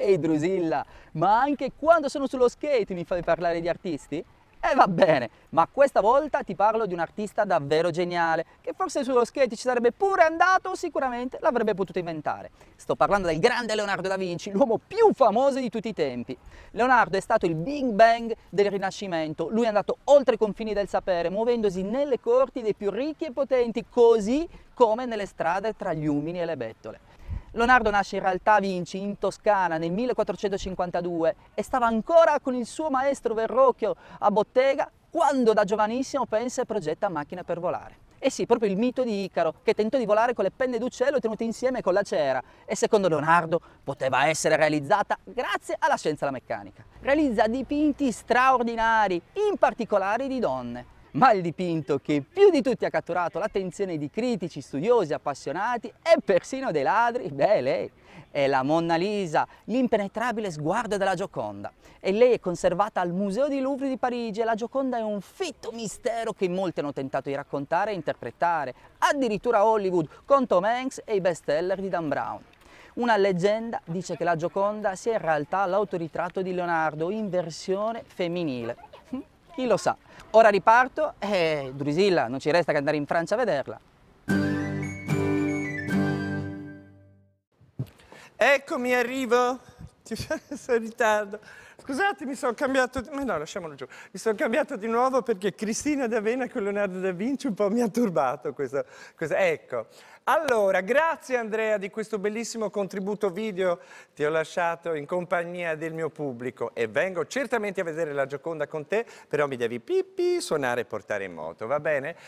Ehi Drusilla, ma anche quando sono sullo skate mi fai parlare di artisti? E va bene, ma questa volta ti parlo di un artista davvero geniale, che forse sullo skate ci sarebbe pure andato o sicuramente l'avrebbe potuto inventare. Sto parlando del grande Leonardo da Vinci, l'uomo più famoso di tutti i tempi. Leonardo è stato il Big Bang del Rinascimento, lui è andato oltre i confini del sapere, muovendosi nelle corti dei più ricchi e potenti, così come nelle strade tra gli umili e le bettole. Leonardo nasce in realtà a Vinci, in Toscana, nel 1452 e stava ancora con il suo maestro Verrocchio a bottega quando da giovanissimo pensa e progetta macchine per volare. E sì, proprio il mito di Icaro, che tentò di volare con le penne d'uccello tenute insieme con la cera e secondo Leonardo poteva essere realizzata grazie alla scienza della meccanica. Realizza dipinti straordinari, in particolare di donne ma il dipinto che più di tutti ha catturato l'attenzione di critici, studiosi, appassionati e persino dei ladri, beh lei è la Monna Lisa, l'impenetrabile sguardo della Gioconda. E lei è conservata al Museo di Louvre di Parigi e la Gioconda è un fitto mistero che molti hanno tentato di raccontare e interpretare, addirittura a Hollywood con Tom Hanks e i bestseller di Dan Brown. Una leggenda dice che la Gioconda sia in realtà l'autoritratto di Leonardo in versione femminile. Chi lo sa? Ora riparto e Drusilla non ci resta che andare in Francia a vederla. Eccomi, arrivo. Sono in ritardo. Scusate, mi sono cambiato. Ma no, lasciamolo giù. Mi sono cambiato di nuovo perché Cristina D'Avena con Leonardo da Vinci un po' mi ha turbato. Questo, questo. Ecco. Allora, grazie Andrea di questo bellissimo contributo video. Ti ho lasciato in compagnia del mio pubblico e vengo certamente a vedere la Gioconda con te, però mi devi pippi, suonare e portare in moto, va bene?